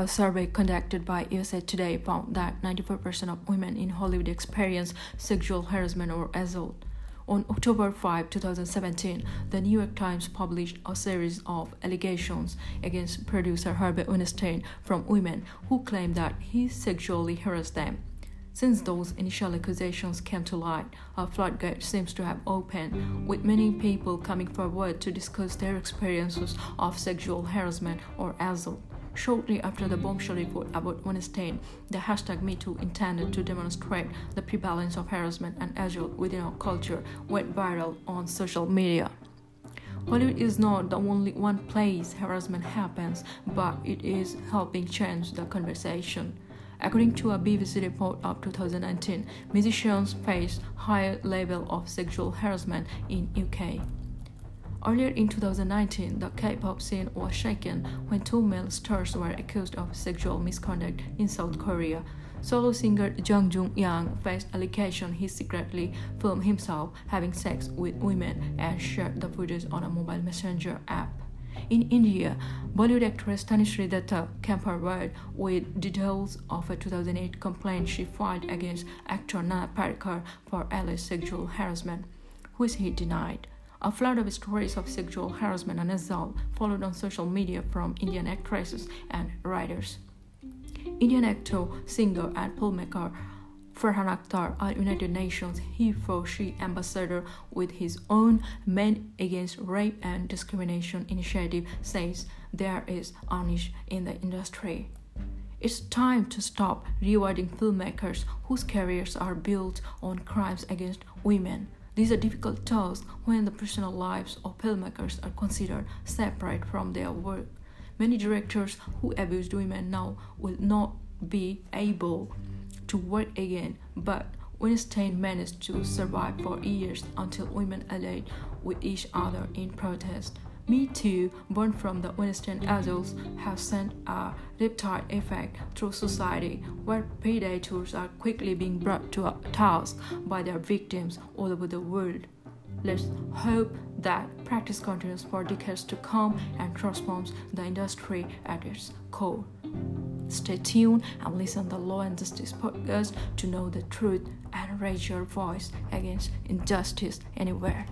A survey conducted by USA Today found that 94% of women in Hollywood experience sexual harassment or assault. On October 5, 2017, the New York Times published a series of allegations against producer Harvey Weinstein from women who claimed that he sexually harassed them. Since those initial accusations came to light, a floodgate seems to have opened, with many people coming forward to discuss their experiences of sexual harassment or assault. Shortly after the bombshell report about Weinstein, the hashtag MeToo intended to demonstrate the prevalence of harassment and assault within our culture went viral on social media. Hollywood is not the only one place harassment happens, but it is helping change the conversation. According to a BBC report of 2019, musicians face higher level of sexual harassment in UK. Earlier in 2019, the K-pop scene was shaken when two male stars were accused of sexual misconduct in South Korea. Solo singer Jung Joon-young faced allegation he secretly filmed himself having sex with women and shared the footage on a mobile messenger app. In India, Bollywood actress Tanushree Datta came forward with details of a 2008 complaint she filed against actor Nana Patekar for alleged sexual harassment, which he denied. A flood of stories of sexual harassment and assault followed on social media from Indian actresses and writers. Indian actor, singer, and filmmaker Farhan Akhtar, a United Nations he for she ambassador with his own Men Against Rape and Discrimination initiative, says there is tarnish in the industry. It's time to stop rewarding filmmakers whose careers are built on crimes against women. These are difficult tasks when the personal lives of filmmakers are considered separate from their work. Many directors who abused women now will not be able to work again, but Weinstein managed to survive for years until women allied with each other in protest. Me Too, born from the Weinstein adults, have sent a riptide effect through society where predators are quickly being brought to a task by their victims all over the world. Let's hope that practice continues for decades to come and transforms the industry at its core. Stay tuned and listen to the Law and Justice podcast to know the truth and raise your voice against injustice anywhere.